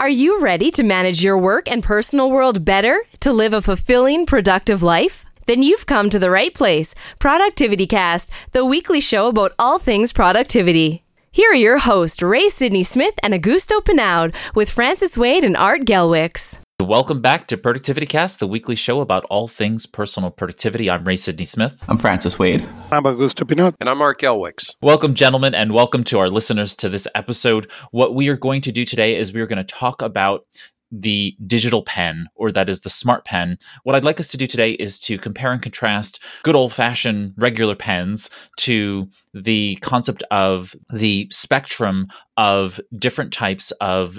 Are you ready to manage your work and personal world better to live a fulfilling, productive life? Then you've come to the right place. Productivity Cast, the weekly show about all things productivity. Here are your hosts, Ray Sidney Smith and Augusto Pinaud, with Francis Wade and Art Gelwicks. Welcome back to Productivity Cast, the weekly show about all things personal productivity. I'm Ray Sidney Smith. I'm Francis Wade. I'm Augusto Pinaud. And I'm Art Gelwicks. Welcome, gentlemen, and welcome to our listeners to this episode. What we are going to do today is we are going to talk about the digital pen, or that is the smart pen. What I'd like us to do today is to compare and contrast good old fashioned regular pens to the concept of the spectrum of different types of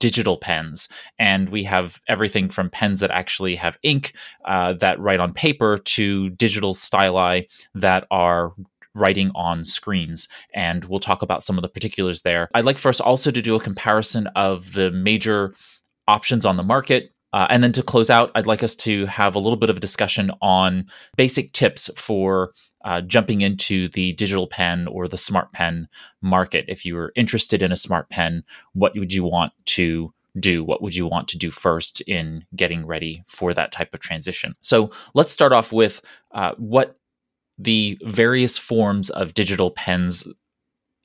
digital pens. And we have everything from pens that actually have ink uh, that write on paper to digital styli that are writing on screens. And we'll talk about some of the particulars there. I'd like for us also to do a comparison of the major options on the market. Uh, and then to close out, I'd like us to have a little bit of a discussion on basic tips for uh, jumping into the digital pen or the smart pen market. If you were interested in a smart pen, what would you want to do? What would you want to do first in getting ready for that type of transition? So let's start off with uh, what the various forms of digital pens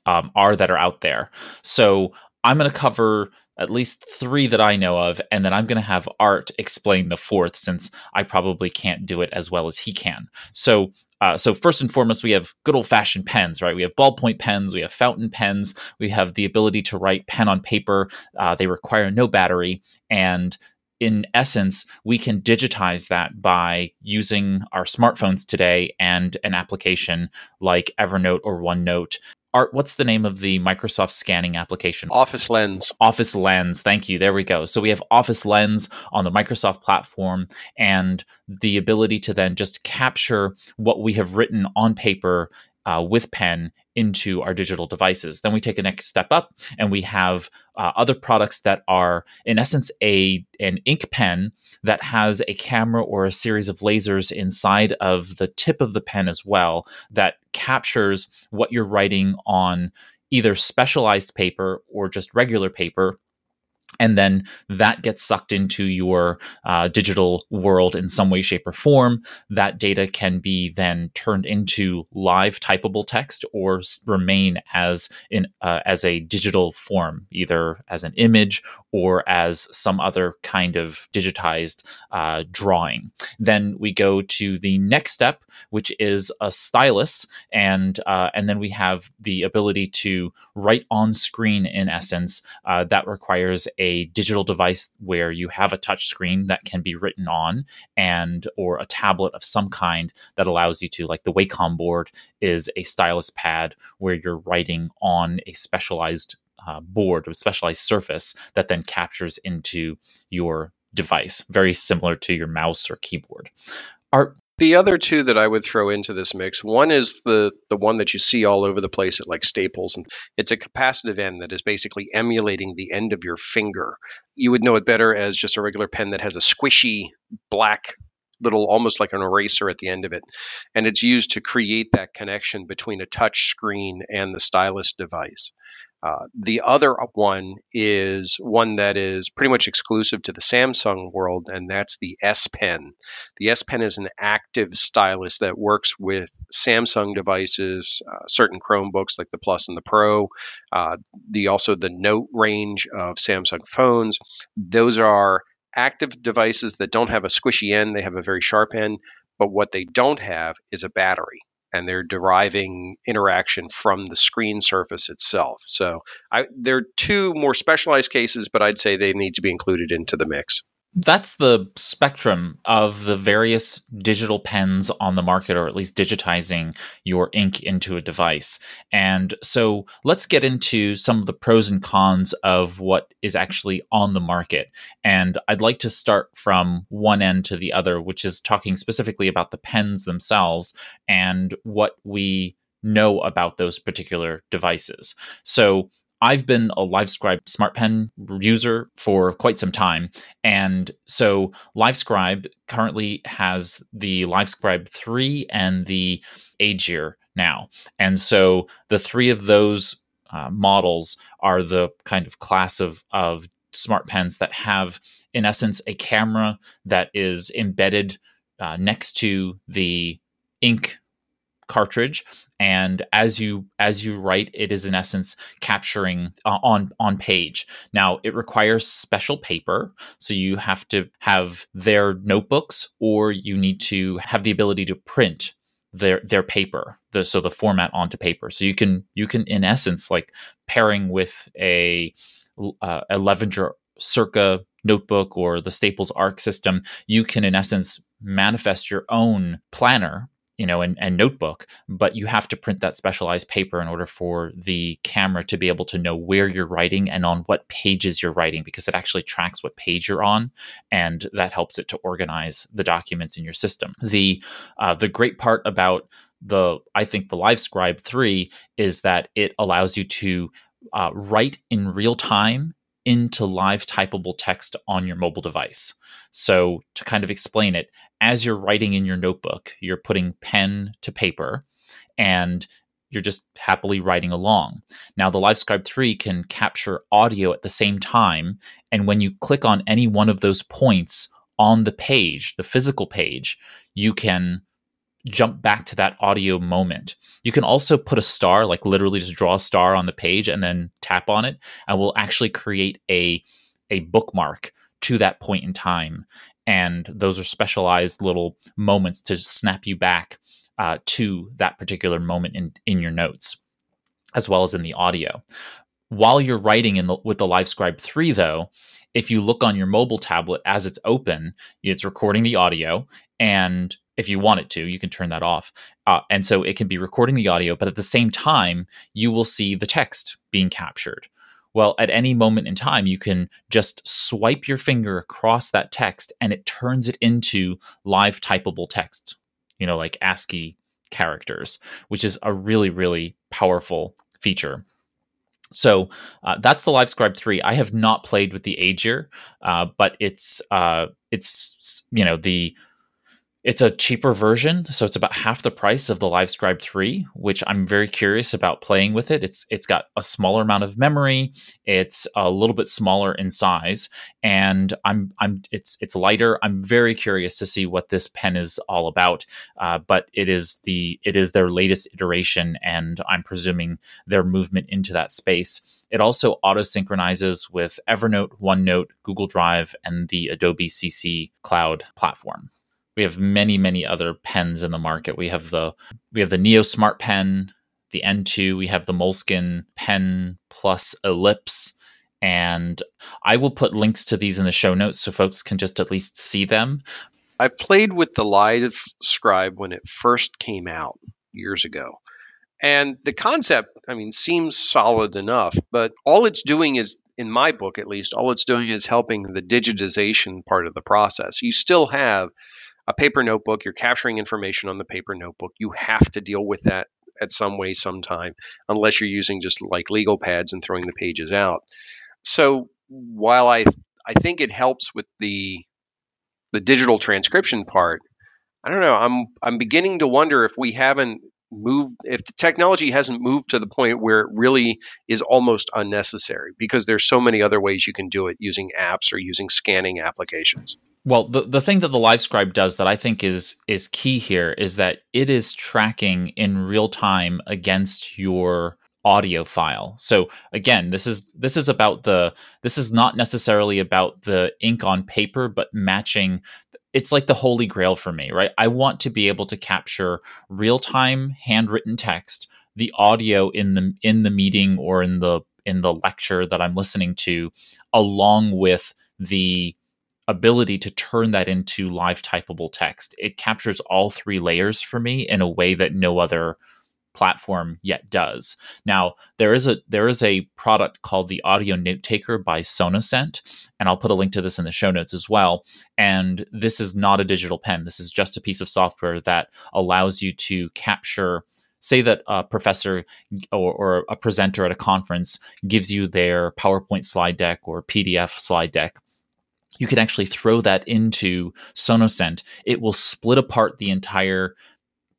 um, are that are out there. So I'm going to cover at least three that I know of, and then I'm going to have Art explain the fourth since I probably can't do it as well as he can. So, uh, so first and foremost, we have good old fashioned pens, right? We have ballpoint pens, we have fountain pens, we have the ability to write pen on paper. Uh, they require no battery, and in essence, we can digitize that by using our smartphones today and an application like Evernote or OneNote Art, what's the name of the Microsoft scanning application? Office Lens. Office Lens. Thank you. There we go. So we have Office Lens on the Microsoft platform and the ability to then just capture what we have written on paper uh, with pen into our digital devices. Then we take a next step up and we have uh, other products that are, in essence, a an ink pen that has a camera or a series of lasers inside of the tip of the pen as well that captures what you're writing on either specialized paper or just regular paper and then that gets sucked into your uh, digital world in some way shape or form. That data can be then turned into live typable text or remain as in uh, as a digital form either as an image or as some other kind of digitized uh, drawing. Then we go to the next step which is a stylus. And uh, and then we have the ability to write on screen in essence uh, that requires a a digital device where you have a touch screen that can be written on and or a tablet of some kind that allows you to like the Wacom board is a stylus pad where you're writing on a specialized uh, board or specialized surface that then captures into your device very similar to your mouse or keyboard. Art the other two that I would throw into this mix, one is the the one that you see all over the place at like Staples, and it's a capacitive end that is basically emulating the end of your finger. You would know it better as just a regular pen that has a squishy black little almost like an eraser at the end of it and it's used to create that connection between a touch screen and the stylus device uh, the other one is one that is pretty much exclusive to the Samsung world, and that's the S Pen. The S Pen is an active stylus that works with Samsung devices, uh, certain Chromebooks like the Plus and the Pro, uh, the also the Note range of Samsung phones. Those are active devices that don't have a squishy end; they have a very sharp end. But what they don't have is a battery and they're deriving interaction from the screen surface itself. So I, there are two more specialized cases, but I'd say they need to be included into the mix that's the spectrum of the various digital pens on the market, or at least digitizing your ink into a device. And so let's get into some of the pros and cons of what is actually on the market. And I'd like to start from one end to the other, which is talking specifically about the pens themselves and what we know about those particular devices. So I've been a LiveScribe Smart Pen user for quite some time. And so LiveScribe currently has the LiveScribe 3 and the Aegir now. And so the three of those uh, models are the kind of class of, of smart pens that have, in essence, a camera that is embedded uh, next to the ink cartridge and as you as you write it is in essence capturing uh, on on page. Now it requires special paper so you have to have their notebooks or you need to have the ability to print their their paper the so the format onto paper. So you can you can in essence like pairing with a uh, a Levenger circa notebook or the Staples Arc system you can in essence manifest your own planner you know and, and notebook but you have to print that specialized paper in order for the camera to be able to know where you're writing and on what pages you're writing because it actually tracks what page you're on and that helps it to organize the documents in your system the uh, the great part about the i think the LiveScribe 3 is that it allows you to uh, write in real time into live typable text on your mobile device. So, to kind of explain it, as you're writing in your notebook, you're putting pen to paper and you're just happily writing along. Now, the LiveScribe 3 can capture audio at the same time. And when you click on any one of those points on the page, the physical page, you can jump back to that audio moment. You can also put a star, like literally just draw a star on the page and then tap on it, and we'll actually create a a bookmark to that point in time. And those are specialized little moments to snap you back uh, to that particular moment in in your notes, as well as in the audio. While you're writing in the, with the LiveScribe 3, though, if you look on your mobile tablet as it's open, it's recording the audio and if you want it to you can turn that off uh, and so it can be recording the audio but at the same time you will see the text being captured well at any moment in time you can just swipe your finger across that text and it turns it into live typable text you know like ascii characters which is a really really powerful feature so uh, that's the LiveScribe 3. I have not played with the Aegir, uh, but it's uh, it's you know the it's a cheaper version, so it's about half the price of the LiveScribe 3, which I'm very curious about playing with it. It's it's got a smaller amount of memory, it's a little bit smaller in size, and I'm I'm it's it's lighter. I'm very curious to see what this pen is all about. Uh, but it is the it is their latest iteration, and I'm presuming their movement into that space. It also auto synchronizes with Evernote, OneNote, Google Drive, and the Adobe CC Cloud platform we have many many other pens in the market. We have the we have the neo smart pen the n2 we have the moleskine pen plus ellipse and i will put links to these in the show notes so folks can just at least see them. I played with the live scribe when it first came out years ago and the concept i mean seems solid enough but all it's doing is in my book at least all it's doing is helping the digitization part of the process. You still have a paper notebook, you're capturing information on the paper notebook. You have to deal with that at some way, sometime, unless you're using just like legal pads and throwing the pages out. So while I I think it helps with the the digital transcription part, I don't know. I'm I'm beginning to wonder if we haven't moved if the technology hasn't moved to the point where it really is almost unnecessary because there's so many other ways you can do it using apps or using scanning applications. Well, the, the thing that the LiveScribe does that I think is is key here is that it is tracking in real time against your audio file. So again, this is this is about the this is not necessarily about the ink on paper, but matching it's like the holy grail for me, right? I want to be able to capture real-time handwritten text, the audio in the in the meeting or in the in the lecture that I'm listening to along with the ability to turn that into live typable text. It captures all three layers for me in a way that no other platform yet does. Now, there is a there is a product called the Audio Note Taker by Sonocent, and I'll put a link to this in the show notes as well. And this is not a digital pen. This is just a piece of software that allows you to capture say that a professor or, or, a presenter at a conference gives you their PowerPoint slide deck or PDF slide deck you can actually throw that into Sonocent. It will split apart the entire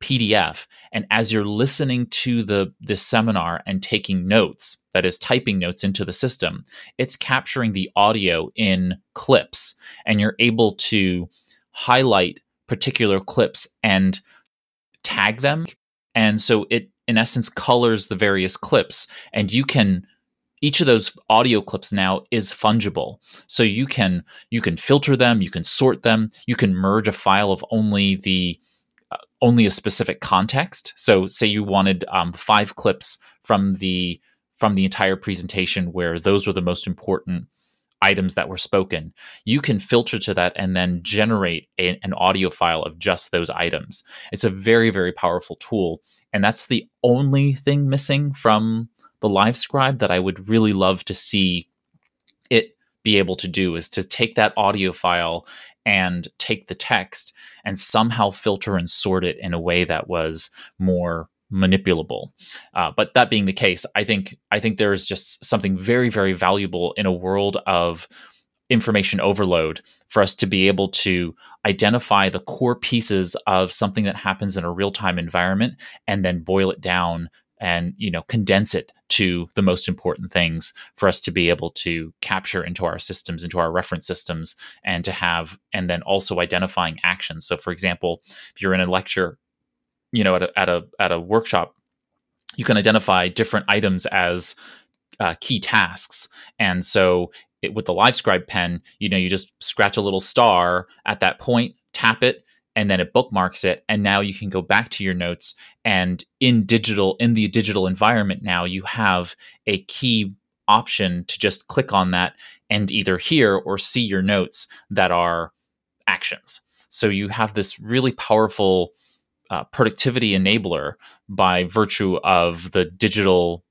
PDF. And as you're listening to the this seminar and taking notes, that is typing notes into the system, it's capturing the audio in clips, and you're able to highlight particular clips and tag them. And so it, in essence, colors the various clips, and you can each of those audio clips now is fungible so you can you can filter them you can sort them you can merge a file of only the only a specific context. So say you wanted um, five clips from the from the entire presentation where those were the most important items that were spoken. You can filter to that and then generate a, an audio file of just those items. It's a very very powerful tool. And that's the only thing missing from the LiveScribe that I would really love to see it be able to do is to take that audio file and take the text and somehow filter and sort it in a way that was more manipulable. Uh, but that being the case, I think I think there is just something very very valuable in a world of information overload for us to be able to identify the core pieces of something that happens in a real-time environment and then boil it down and you know condense it to the most important things for us to be able to capture into our systems into our reference systems and to have and then also identifying actions. So for example if you're in a lecture you know at a at a at a workshop you can identify different items as uh, key tasks. And so it, with the LiveScribe pen you know you just scratch a little star at that point tap it and then it bookmarks it and now you can go back to your notes. And in digital in the digital environment now you have a key option to just click on that and either hear or see your notes that are actions. So you have this really powerful uh, productivity enabler by virtue of the digital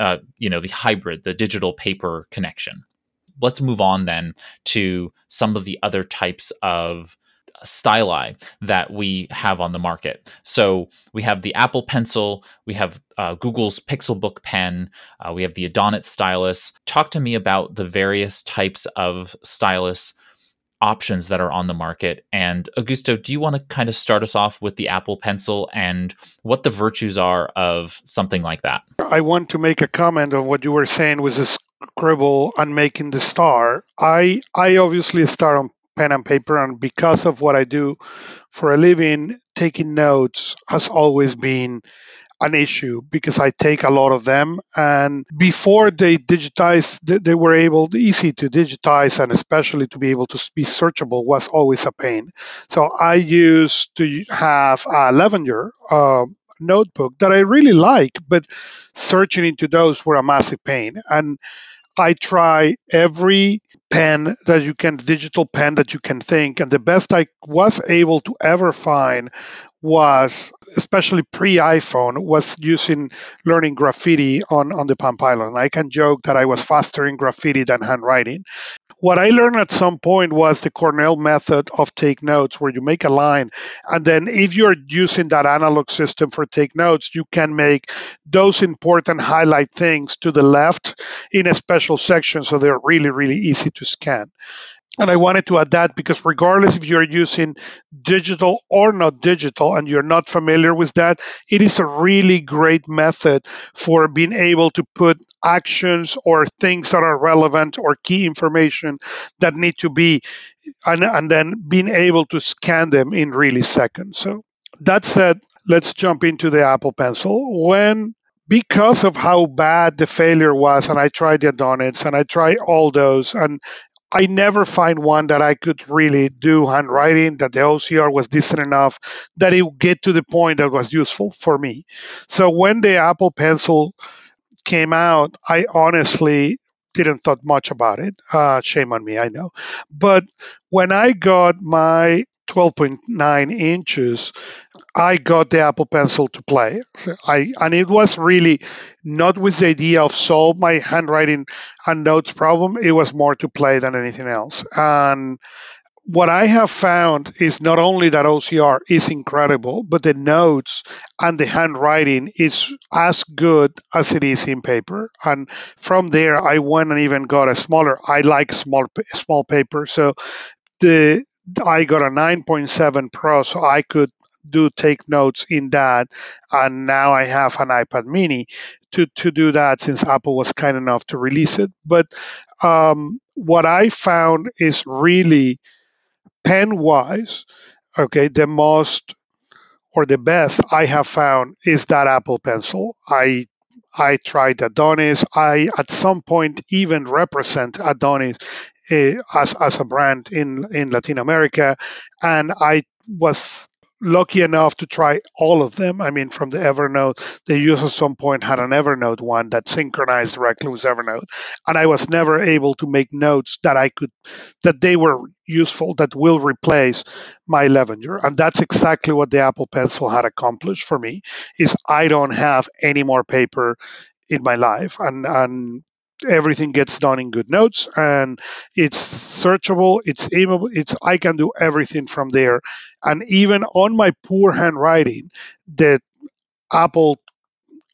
uh, you know the hybrid the digital paper connection. Let's move on then to some of the other types of styli that we have on the market. So we have the Apple Pencil, we have uh, Google's Pixelbook pen, uh, we have the Adonit stylus. Talk to me about the various types of stylus options that are on the market. And Augusto, do you want to kind of start us off with the Apple Pencil and what the virtues are of something like that? I want to make a comment on what you were saying with the scribble and making the star. I I obviously start on pen and paper. And because of what I do for a living, taking notes has always been an issue because I take a lot of them. And before they digitized, they were able, easy to digitize and especially to be able to be searchable was always a pain. So I used to have a Levenger uh, notebook that I really like, but searching into those were a massive pain. And I try every pen that you can digital pen that you can think. And the best i was able to ever find was especially pre-iphone was using learning graffiti on on the palm pilot i can joke that i was faster in graffiti than handwriting what I learned at some point was the Cornell method of take notes, where you make a line, and then if you're using that analog system for take notes, you can make those important highlight things to the left in a special section, so they're really, really easy to scan. And I wanted to add that because regardless if you're using digital or not digital and you're not familiar with that, it is a really great method for being able to put actions or things that are relevant or key information that need to be, and, and then being able to scan them in really seconds. So that said, let's jump into the Apple Pencil. When because of how bad the failure was, and I tried the Adonits and I tried all those, and I never find one that I could really do handwriting, that the OCR was decent enough, that it would get to the point that was useful for me. So when the Apple Pencil came out, I honestly didn't thought much about it. Uh, shame on me, I know. But when I got my 12.9 inches, I got the Apple Pencil to play. So I and it was really not with the idea of solve my handwriting and notes problem. It was more to play than anything else. And what I have found is not only that OCR is incredible, but the notes and the handwriting is as good as it is in paper. And from there, I went and even got a smaller. I like small small paper, so the I got a 9.7 Pro, so I could do take notes in that. And now I have an iPad mini to to do that since Apple was kind enough to release it. But um, what I found is really pen wise, okay, the most or the best I have found is that Apple Pencil. I I tried Adonit. I at some point even represent Adonit Eh, as as a brand in in Latin America, and I was lucky enough to try all of them. I mean, from the Evernote, they used at some point had an Evernote one that synchronized directly with Evernote, and I was never able to make notes that I could, that they were useful, that will replace my Levenger, and that's exactly what the Apple Pencil had accomplished for me. Is I don't have any more paper in my life, and and everything gets done in GoodNotes and it's searchable it's aimable it's i can do everything from there and even on my poor handwriting that apple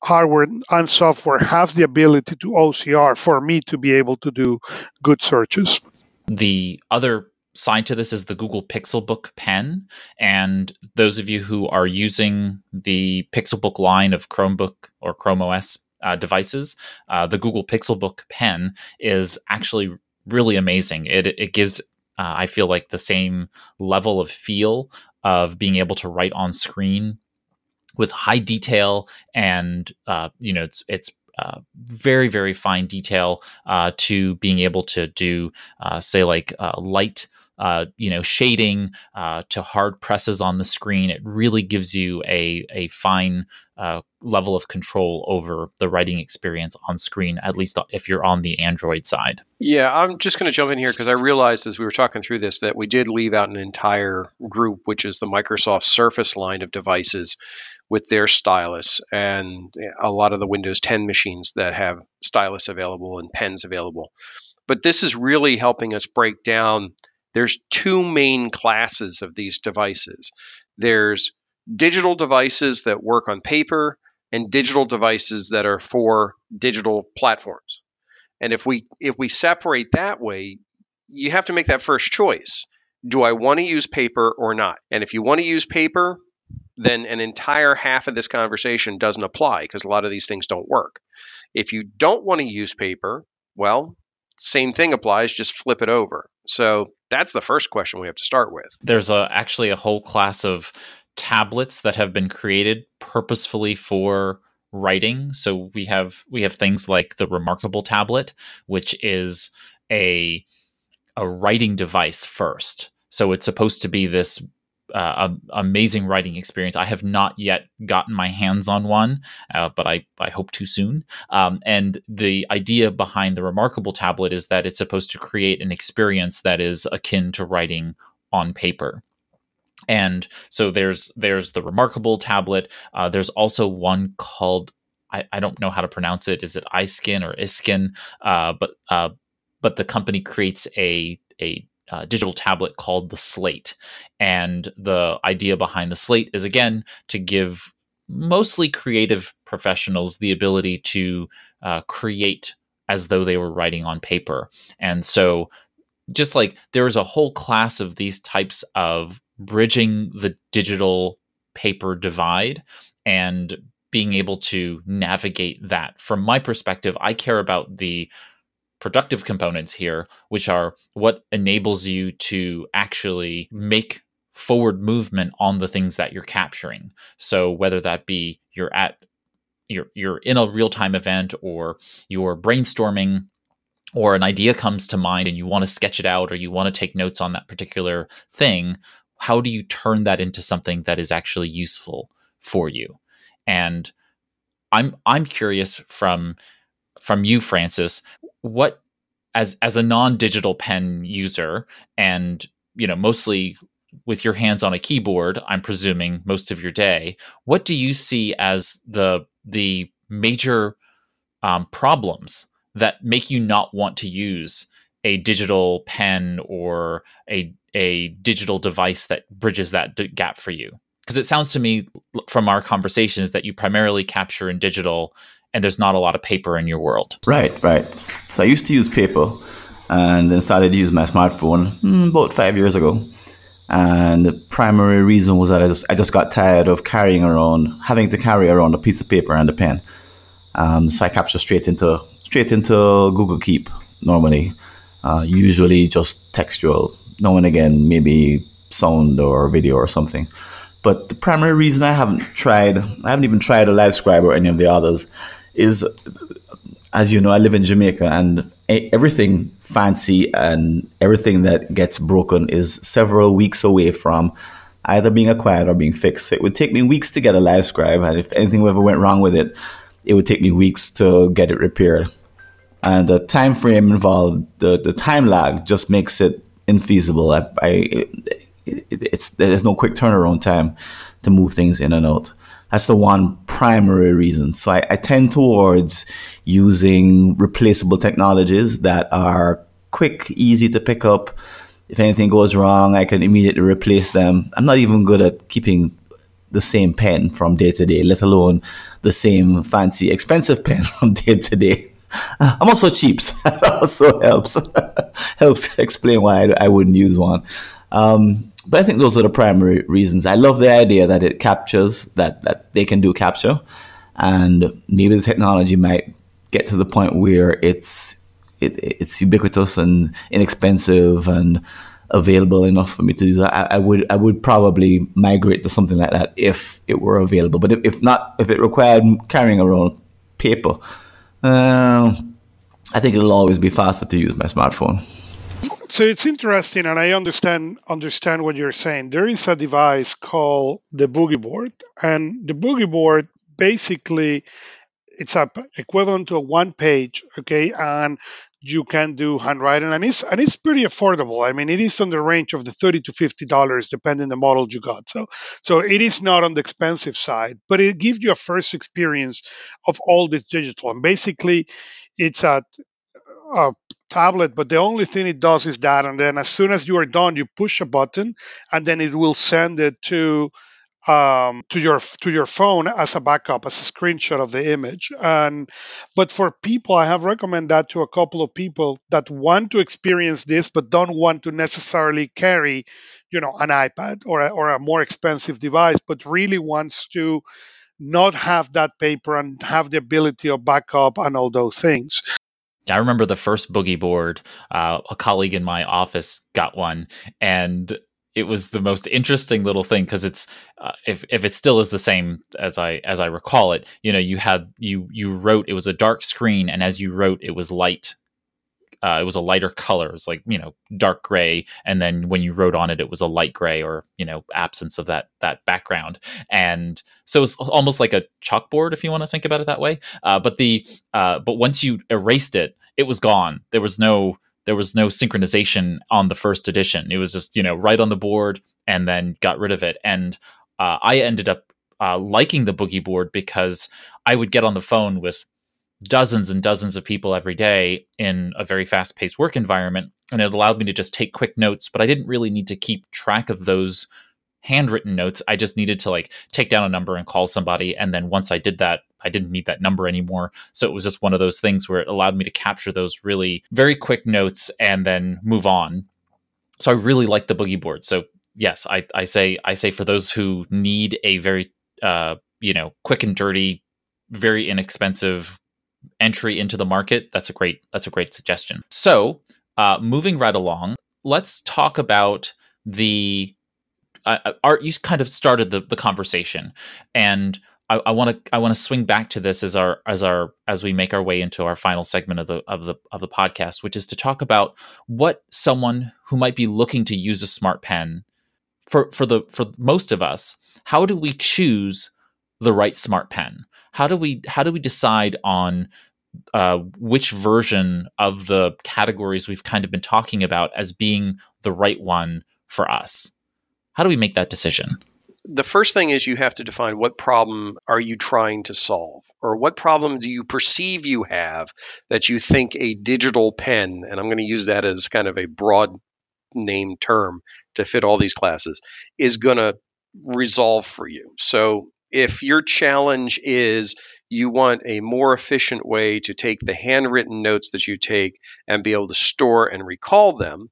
hardware and software have the ability to ocr for me to be able to do good searches the other side to this is the Google Pixelbook pen. And those of you who are using the Pixelbook line of Chromebook or Chrome OS uh, devices, uh, the Google Pixelbook pen is actually really amazing. It it gives uh, I feel like the same level of feel of being able to write on screen with high detail and uh, you know it's it's uh, very very fine detail uh, to being able to do uh, say like uh, light uh, you know, shading uh, to hard presses on the screen. It really gives you a a fine uh, level of control over the writing experience on screen, at least if you're on the Android side. Yeah, I'm just going to jump in here because I realized as we were talking through this that we did leave out an entire group, which is the Microsoft Surface line of devices with their stylus and a lot of the Windows 10 machines that have stylus available and pens available. But this is really helping us break down there's two main classes of these devices. There's digital devices that work on paper and digital devices that are for digital platforms. And if we if we separate that way, you have to make that first choice. Do I want to use paper or not? And if you want to use paper, then an entire half of this conversation doesn't apply because a lot of these things don't work. If you don't want to use paper, well, same thing applies, just flip it over. So that's the first question we have to start with. There's a, actually a whole class of tablets that have been created purposefully for writing. So we have we have things like the Remarkable tablet, which is a a writing device first. So it's supposed to be this uh, amazing writing experience. I have not yet gotten my hands on one, uh, but I, I hope to soon. Um, and the idea behind the Remarkable tablet is that it's supposed to create an experience that is akin to writing on paper. And so there's there's the Remarkable tablet. Uh, there's also one called I, I don't know how to pronounce it. Is it iSkin or Iskin? Uh, but uh, but the company creates a a uh, digital tablet called the Slate. And the idea behind the Slate is again to give mostly creative professionals the ability to uh, create as though they were writing on paper. And so, just like there is a whole class of these types of bridging the digital paper divide and being able to navigate that. From my perspective, I care about the productive components here, which are what enables you to actually make forward movement on the things that you're capturing. So whether that be you're at you're you're in a real-time event or you're brainstorming or an idea comes to mind and you want to sketch it out or you want to take notes on that particular thing, how do you turn that into something that is actually useful for you? And I'm I'm curious from from you Francis, what as as a non-digital pen user and you know mostly with your hands on a keyboard i'm presuming most of your day what do you see as the the major um, problems that make you not want to use a digital pen or a a digital device that bridges that d- gap for you? Because it sounds to me from our conversations that you primarily capture in digital and there's not a lot of paper in your world. Right, right. So I used to use paper and then started to use my smartphone hmm, about five years ago. And the primary reason was that I just, I just got tired of carrying around, having to carry around a piece of paper and a pen. Um, so I capture straight into straight into Google Keep normally. Uh, usually just textual. Now and again, maybe sound or video or something. But the primary reason I haven't tried, I haven't even tried a LiveScribe or any of the others, is as you know, I live in Jamaica and everything fancy and everything that gets broken is several weeks away from either being acquired or being fixed. So it would take me weeks to get a LiveScribe, and if anything ever went wrong with it, it would take me weeks to get it repaired. And the time frame involved, the, the time lag just makes it infeasible. I, I it, it's there's no quick turnaround time to move things in and out. That's the one primary reason. So I, I tend towards using replaceable technologies that are quick, easy to pick up. If anything goes wrong, I can immediately replace them. I'm not even good at keeping the same pen from day to day, let alone the same fancy, expensive pen from day to day. I'm also cheap, so that also helps helps explain why I, I wouldn't use one. Um, but I think those are the primary reasons. I love the idea that it captures that that they can do capture, and maybe the technology might get to the point where it's it, it's ubiquitous and inexpensive and available enough for me to do that. I, I, would I would probably migrate to something like that if it were available. But if, if not, if it required carrying around paper, uh, I think it'll always be faster to use my smartphone. So it's interesting, and I understand understand what you're saying. There is a device called the Boogie Board, and the Boogie Board basically it's a equivalent to a one page, okay, and you can do handwriting, and it's and it's pretty affordable. I mean, it is on the range of the thirty to fifty dollars, depending the model you got. So so it is not on the expensive side, but it gives you a first experience of all this digital, and basically, it's a a tablet, but the only thing it does is that, and then as soon as you are done, you push a button, and then it will send it to um, to your to your phone as a backup, as a screenshot of the image. And but for people, I have recommended that to a couple of people that want to experience this, but don't want to necessarily carry, you know, an iPad or a, or a more expensive device, but really wants to not have that paper and have the ability of backup and all those things. I remember the first boogie board. Uh, a colleague in my office got one, and it was the most interesting little thing because it's uh, if if it still is the same as I as I recall it. You know, you had you you wrote it was a dark screen, and as you wrote, it was light. Uh, it was a lighter color. It was like you know dark gray, and then when you wrote on it, it was a light gray or you know absence of that that background. And so it's almost like a chalkboard if you want to think about it that way. Uh, but the uh, but once you erased it, it was gone. There was no there was no synchronization on the first edition. It was just you know right on the board and then got rid of it. And uh, I ended up uh, liking the boogie board because I would get on the phone with dozens and dozens of people every day in a very fast paced work environment. And it allowed me to just take quick notes, but I didn't really need to keep track of those handwritten notes. I just needed to like take down a number and call somebody. And then once I did that, I didn't need that number anymore. So it was just one of those things where it allowed me to capture those really very quick notes and then move on. So I really like the boogie board. So yes, I, I say I say for those who need a very uh, you know quick and dirty, very inexpensive entry into the market, that's a great that's a great suggestion. So uh, moving right along, let's talk about the uh, art you kind of started the, the conversation and i want to i want to swing back to this as our as our as we make our way into our final segment of the of the of the podcast which is to talk about what someone who might be looking to use a smart pen for for the for most of us how do we choose the right smart pen how do we how do we decide on uh, which version of the categories we've kind of been talking about as being the right one for us how do we make that decision? The first thing is you have to define what problem are you trying to solve or what problem do you perceive you have that you think a digital pen and I'm going to use that as kind of a broad name term to fit all these classes is going to resolve for you. So if your challenge is you want a more efficient way to take the handwritten notes that you take and be able to store and recall them,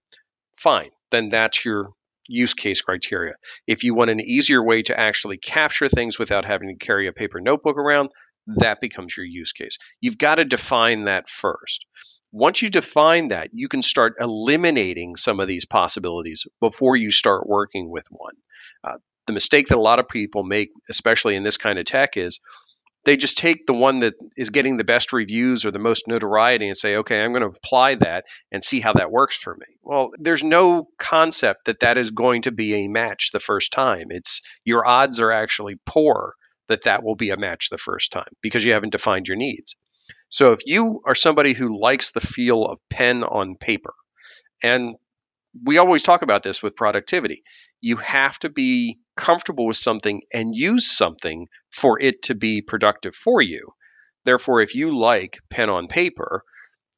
fine. Then that's your use case criteria. If you want an easier way to actually capture things without having to carry a paper notebook around, that becomes your use case. You've got to define that first. Once you define that, you can start eliminating some of these possibilities before you start working with one. Uh, the mistake that a lot of people make, especially in this kind of tech, is they just take the one that is getting the best reviews or the most notoriety and say, okay, I'm going to apply that and see how that works for me. Well, there's no concept that that is going to be a match the first time. It's your odds are actually poor that that will be a match the first time because you haven't defined your needs. So if you are somebody who likes the feel of pen on paper, and we always talk about this with productivity, you have to be comfortable with something and use something for it to be productive for you. Therefore, if you like pen on paper,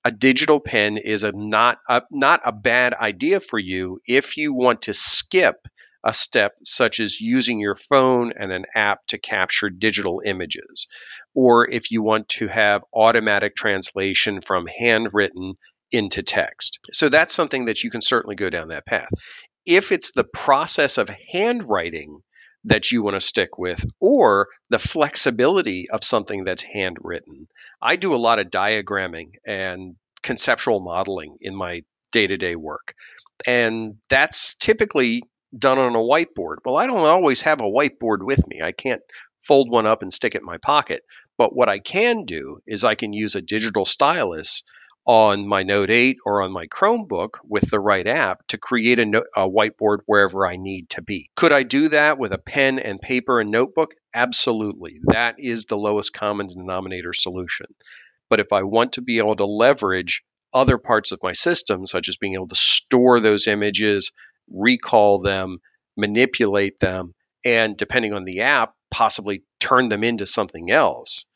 a digital pen is a not a, not a bad idea for you if you want to skip a step such as using your phone and an app to capture digital images, or if you want to have automatic translation from handwritten into text. So that's something that you can certainly go down that path. If it's the process of handwriting that you want to stick with, or the flexibility of something that's handwritten, I do a lot of diagramming and conceptual modeling in my day to day work. And that's typically done on a whiteboard. Well, I don't always have a whiteboard with me. I can't fold one up and stick it in my pocket. But what I can do is I can use a digital stylus on my Note 8 or on my Chromebook with the right app to create a, no- a, whiteboard wherever I need to be. Could I do that with a pen and paper and notebook? Absolutely. That is the lowest common denominator solution. But if I want to be able to leverage other parts of my system, such as being able to store those images, recall them, manipulate them, and depending on the app, possibly turn them into something else.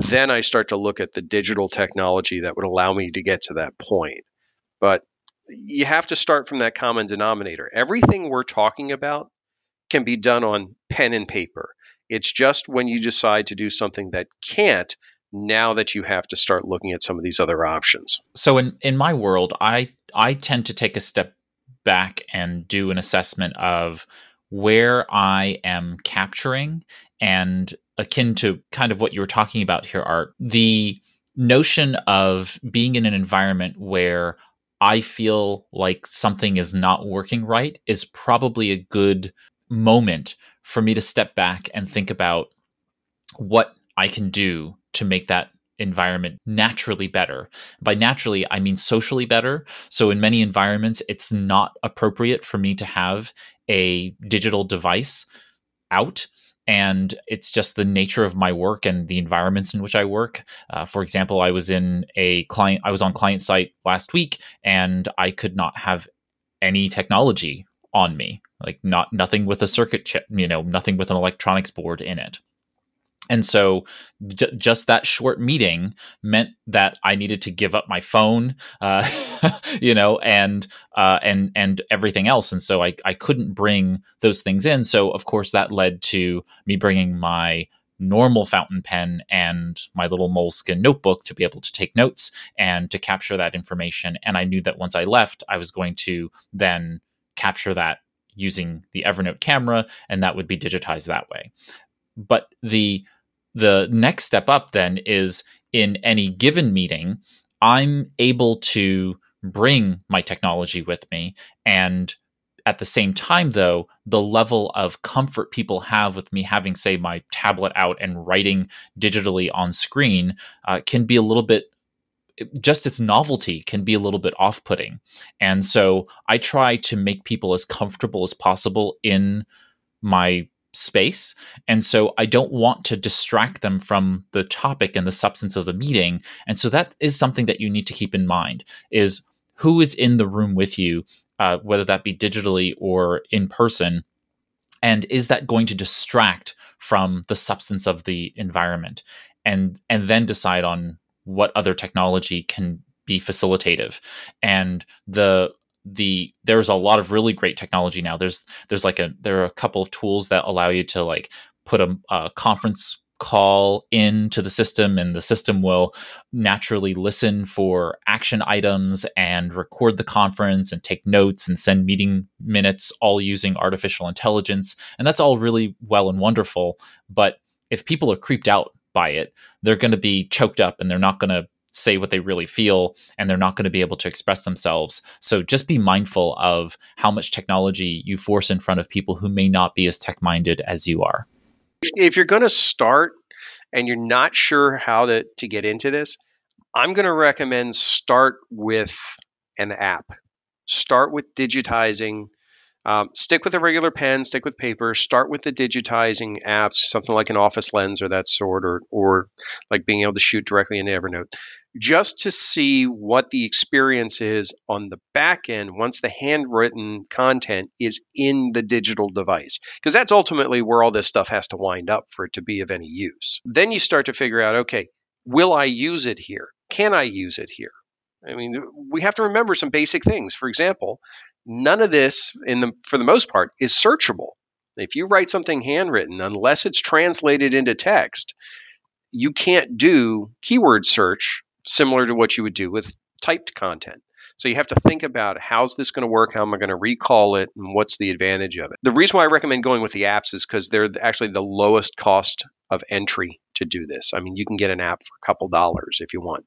Then I start to look at the digital technology that would allow me to get to that point. But you have to start from that common denominator. Everything we're talking about can be done on pen and paper. It's just when you decide to do something that can't, now that you have to start looking at some of these other options. So in in my world, I I tend to take a step back and do an assessment of where I am capturing and akin to kind of what you were talking about here, Art, the notion of being in an environment where I feel like something is not working right is probably a good moment for me to step back and think about what I can do to make that environment naturally better. By naturally, I mean socially better. So, in many environments, it's not appropriate for me to have a digital device out. And it's just the nature of my work and the environments in which I work. Uh, for example, I was in a client, I was on client site last week and I could not have any technology on me, like not nothing with a circuit chip, you know, nothing with an electronics board in it. And so, j- just that short meeting meant that I needed to give up my phone, uh, you know, and uh, and and everything else. And so I I couldn't bring those things in. So of course that led to me bringing my normal fountain pen and my little Moleskine notebook to be able to take notes and to capture that information. And I knew that once I left, I was going to then capture that using the Evernote camera, and that would be digitized that way. But the the next step up then is in any given meeting, I'm able to bring my technology with me. And at the same time, though, the level of comfort people have with me having, say, my tablet out and writing digitally on screen uh, can be a little bit just its novelty can be a little bit off putting. And so I try to make people as comfortable as possible in my space. And so I don't want to distract them from the topic and the substance of the meeting. And so that is something that you need to keep in mind is who is in the room with you, uh, whether that be digitally or in person. And is that going to distract from the substance of the environment? And and then decide on what other technology can be facilitative. And the the there's a lot of really great technology now. There's there's like a there are a couple of tools that allow you to like put a, a conference call into the system and the system will naturally listen for action items and record the conference and take notes and send meeting minutes all using artificial intelligence and that's all really well and wonderful but if people are creeped out by it, they're going to be choked up and they're not going to say what they really feel and they're not going to be able to express themselves. So just be mindful of how much technology you force in front of people who may not be as tech minded as you are. If you're going to start and you're not sure how to, to get into this, I'm going to recommend start with an app. Start with digitizing. Um, stick with a regular pen, stick with paper, start with the digitizing apps, something like an Office Lens or that sort, or, or like being able to shoot directly into Evernote, just to see what the experience is on the back end once the handwritten content is in the digital device. Because that's ultimately where all this stuff has to wind up for it to be of any use. Then you start to figure out okay, will I use it here? Can I use it here? I mean, we have to remember some basic things. For example, none of this, in the for the most part, is searchable. If you write something handwritten, unless it's translated into text, you can't do keyword search similar to what you would do with typed content. So you have to think about how's this going to work? How am I going to recall it? And what's the advantage of it? The reason why I recommend going with the apps is because they're actually the lowest cost of entry to do this. I mean, you can get an app for a couple dollars if you want.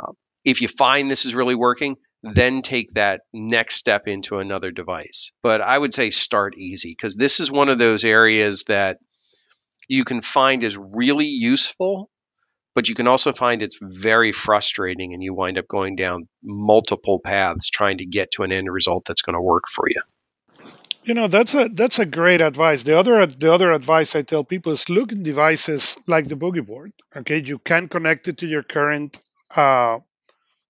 Um, if you find this is really working, then take that next step into another device. But I would say start easy because this is one of those areas that you can find is really useful, but you can also find it's very frustrating and you wind up going down multiple paths trying to get to an end result that's going to work for you. You know that's a that's a great advice. The other the other advice I tell people is look at devices like the boogie board. Okay, you can connect it to your current uh,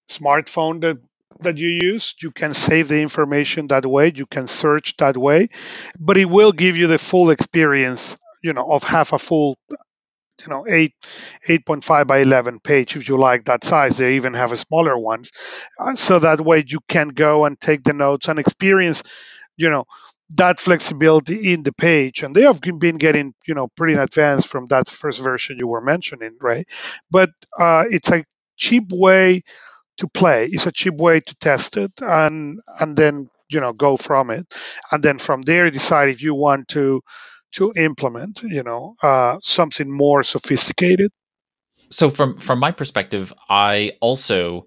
smartphone that that you use. You can save the information that way. You can search that way, but it will give you the full experience. You know, of half a full, you know, eight, eight point five by eleven page if you like that size. They even have a smaller ones, uh, so that way you can go and take the notes and experience. You know, that flexibility in the page and they have been getting you know pretty advanced from that first version you were mentioning right but uh, it's a cheap way to play. It's a cheap way to test it and and then you know go from it, and then from there decide if you want to to implement you know uh, something more sophisticated. So from from my perspective, I also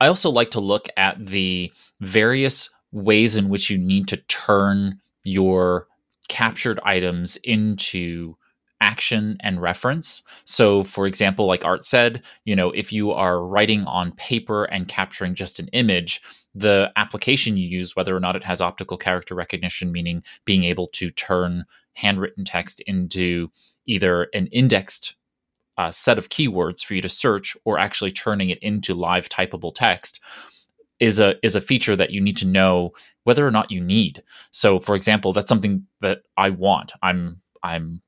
I also like to look at the various ways in which you need to turn your captured items into action and reference. So, for example, like Art said, you know, if you are writing on paper and capturing just an image, the application you use, whether or not it has optical character recognition, meaning being able to turn handwritten text into either an indexed uh, set of keywords for you to search or actually turning it into live typable text is a is a feature that you need to know whether or not you need. So for example, that's something that I want. I'm I'm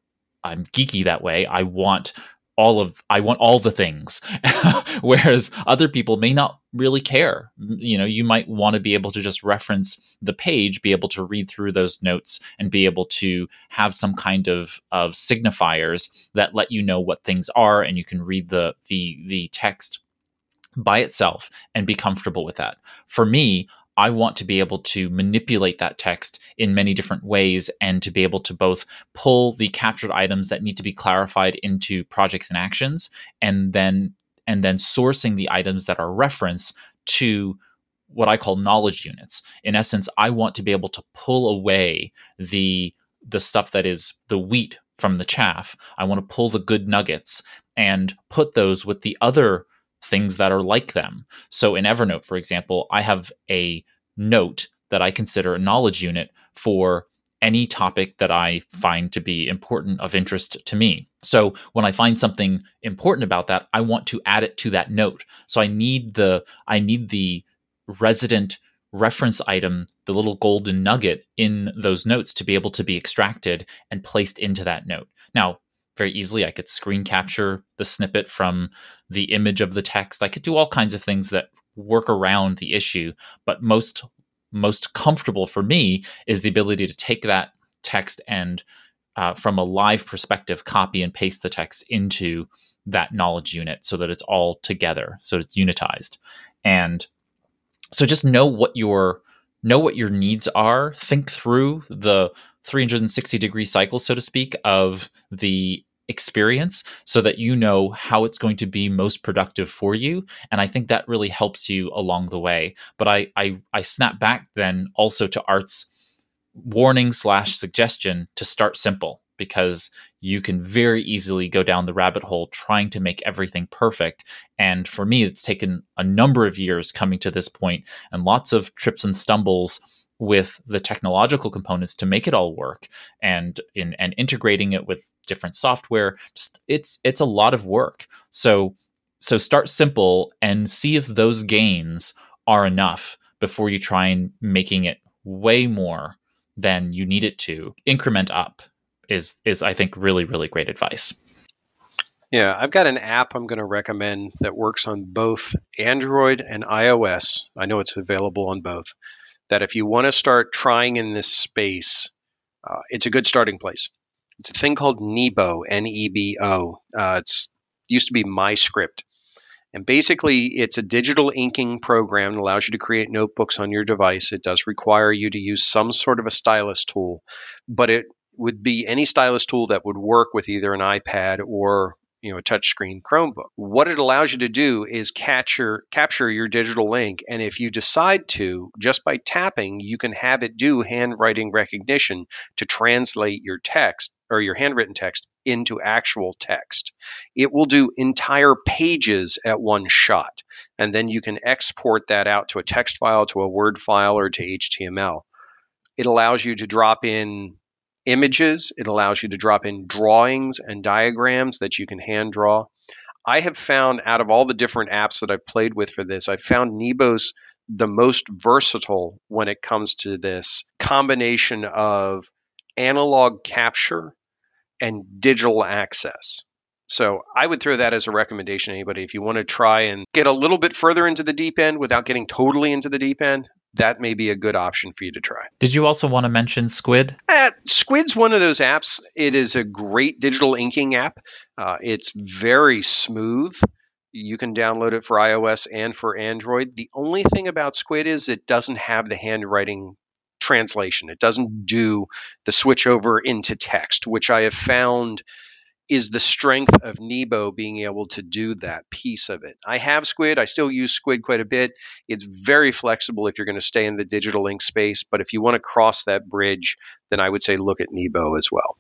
I'm geeky that way. I want all of I want all the things. Whereas other people may not really care. You know, you might want to be able to just reference the page, be able to read through those notes and be able to have some kind of of signifiers that let you know what things are and you can read the the the text by itself and be comfortable with that. For me, I want to be able to manipulate that text in many different ways and to be able to both pull the captured items that need to be clarified into projects and actions and then and then sourcing the items that are reference to what I call knowledge units. In essence, I want to be able to pull away the the stuff that is the wheat from the chaff. I want to pull the good nuggets and put those with the other things that are like them. So in Evernote, for example, I have a note that I consider a knowledge unit for any topic that I find to be important of interest to me. So when I find something important about that, I want to add it to that note. So I need the I need the resident reference item, the little golden nugget in those notes to be able to be extracted and placed into that note. Now, very easily. I could screen capture the snippet from the image of the text. I could do all kinds of things that work around the issue, but most most comfortable for me is the ability to take that text and uh, from a live perspective copy and paste the text into that knowledge unit so that it's all together so it's unitized and so just know what your know what your needs are think through the 360 degree cycle so to speak of the experience so that you know how it's going to be most productive for you. And i think that really helps you along the way. But i i, I snap back then also to art's warning slash suggestion to start simple because you can very easily go down the rabbit hole trying to make everything perfect. And for me it's taken a number of years coming to this point and lots of trips and stumbles with the technological components to make it all work and in and integrating it with different software. Just it's it's a lot of work. So so start simple and see if those gains are enough before you try and making it way more than you need it to. Increment up is is i think really really great advice. Yeah, I've got an app I'm going to recommend that works on both Android and iOS. I know it's available on both that if you want to start trying in this space, uh, it's a good starting place. It's a thing called Nebo, N E B O. Uh, it's used to be MyScript. And basically, it's a digital inking program that allows you to create notebooks on your device. It does require you to use some sort of a stylus tool, but it would be any stylus tool that would work with either an iPad or you know a touchscreen Chromebook. What it allows you to do is capture capture your digital ink, and if you decide to, just by tapping, you can have it do handwriting recognition to translate your text or your handwritten text into actual text. It will do entire pages at one shot, and then you can export that out to a text file, to a Word file, or to HTML. It allows you to drop in images. It allows you to drop in drawings and diagrams that you can hand draw. I have found out of all the different apps that I've played with for this, I've found Nebo's the most versatile when it comes to this combination of analog capture and digital access. So I would throw that as a recommendation to anybody. If you want to try and get a little bit further into the deep end without getting totally into the deep end, that may be a good option for you to try. Did you also want to mention Squid? Uh, Squid's one of those apps. It is a great digital inking app. Uh, it's very smooth. You can download it for iOS and for Android. The only thing about Squid is it doesn't have the handwriting translation. It doesn't do the switch over into text, which I have found is the strength of Nebo being able to do that piece of it. I have Squid. I still use Squid quite a bit. It's very flexible if you're going to stay in the digital ink space. But if you want to cross that bridge, then I would say look at Nebo as well.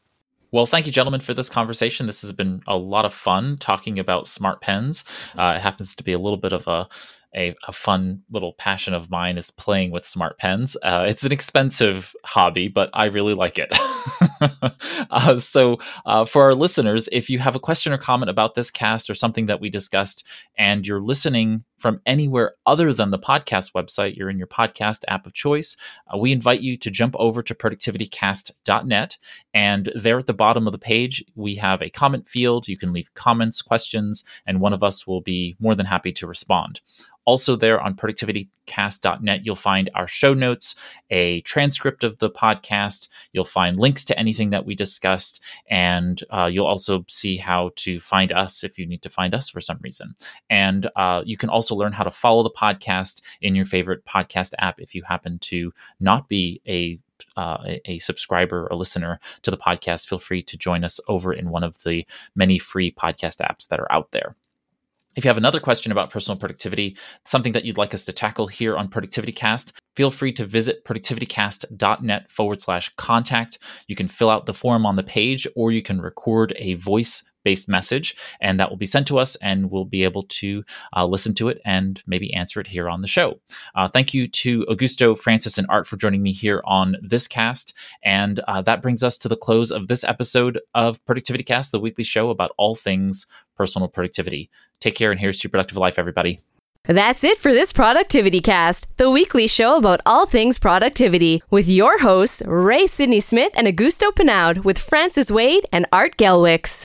Well, thank you, gentlemen, for this conversation. This has been a lot of fun talking about smart pens. Uh, it happens to be a little bit of a a, a, fun little passion of mine is playing with smart pens. Uh, it's an expensive hobby, but I really like it. uh, so, uh, for our listeners, if you have a question or comment about this cast or something that we discussed, and you're listening from anywhere other than the podcast website, you're in your podcast app of choice, uh, we invite you to jump over to productivitycast.net. And there at the bottom of the page, we have a comment field. You can leave comments, questions, and one of us will be more than happy to respond. Also, there on productivitycast.net, you'll find our show notes, a transcript of the podcast. You'll find links to anything that we discussed, and uh, you'll also see how to find us if you need to find us for some reason. And uh, you can also learn how to follow the podcast in your favorite podcast app if you happen to not be a uh, a, subscriber or listener to the podcast, feel free to join us over in one of the many free podcast apps that are out there. If you have another question about personal productivity, something that you'd like us to tackle here on Productivity Cast, feel free to visit productivitycast.net forward slash contact. You can fill out the form on the page or you can record a voice based message and that will be sent to us and we'll be able to uh, listen to it and maybe answer it here on the show. Uh, thank you to augusto francis and art for joining me here on this cast. And uh, that brings us to the close of this episode of productivity cast the weekly show about all things personal productivity. Take care and here's to your productive life everybody. That's it for this Productivity Cast, the weekly show about all things productivity, with your hosts, Ray Sidney Smith and Augusto Pinaud, with Francis Wade and Art Gelwicks.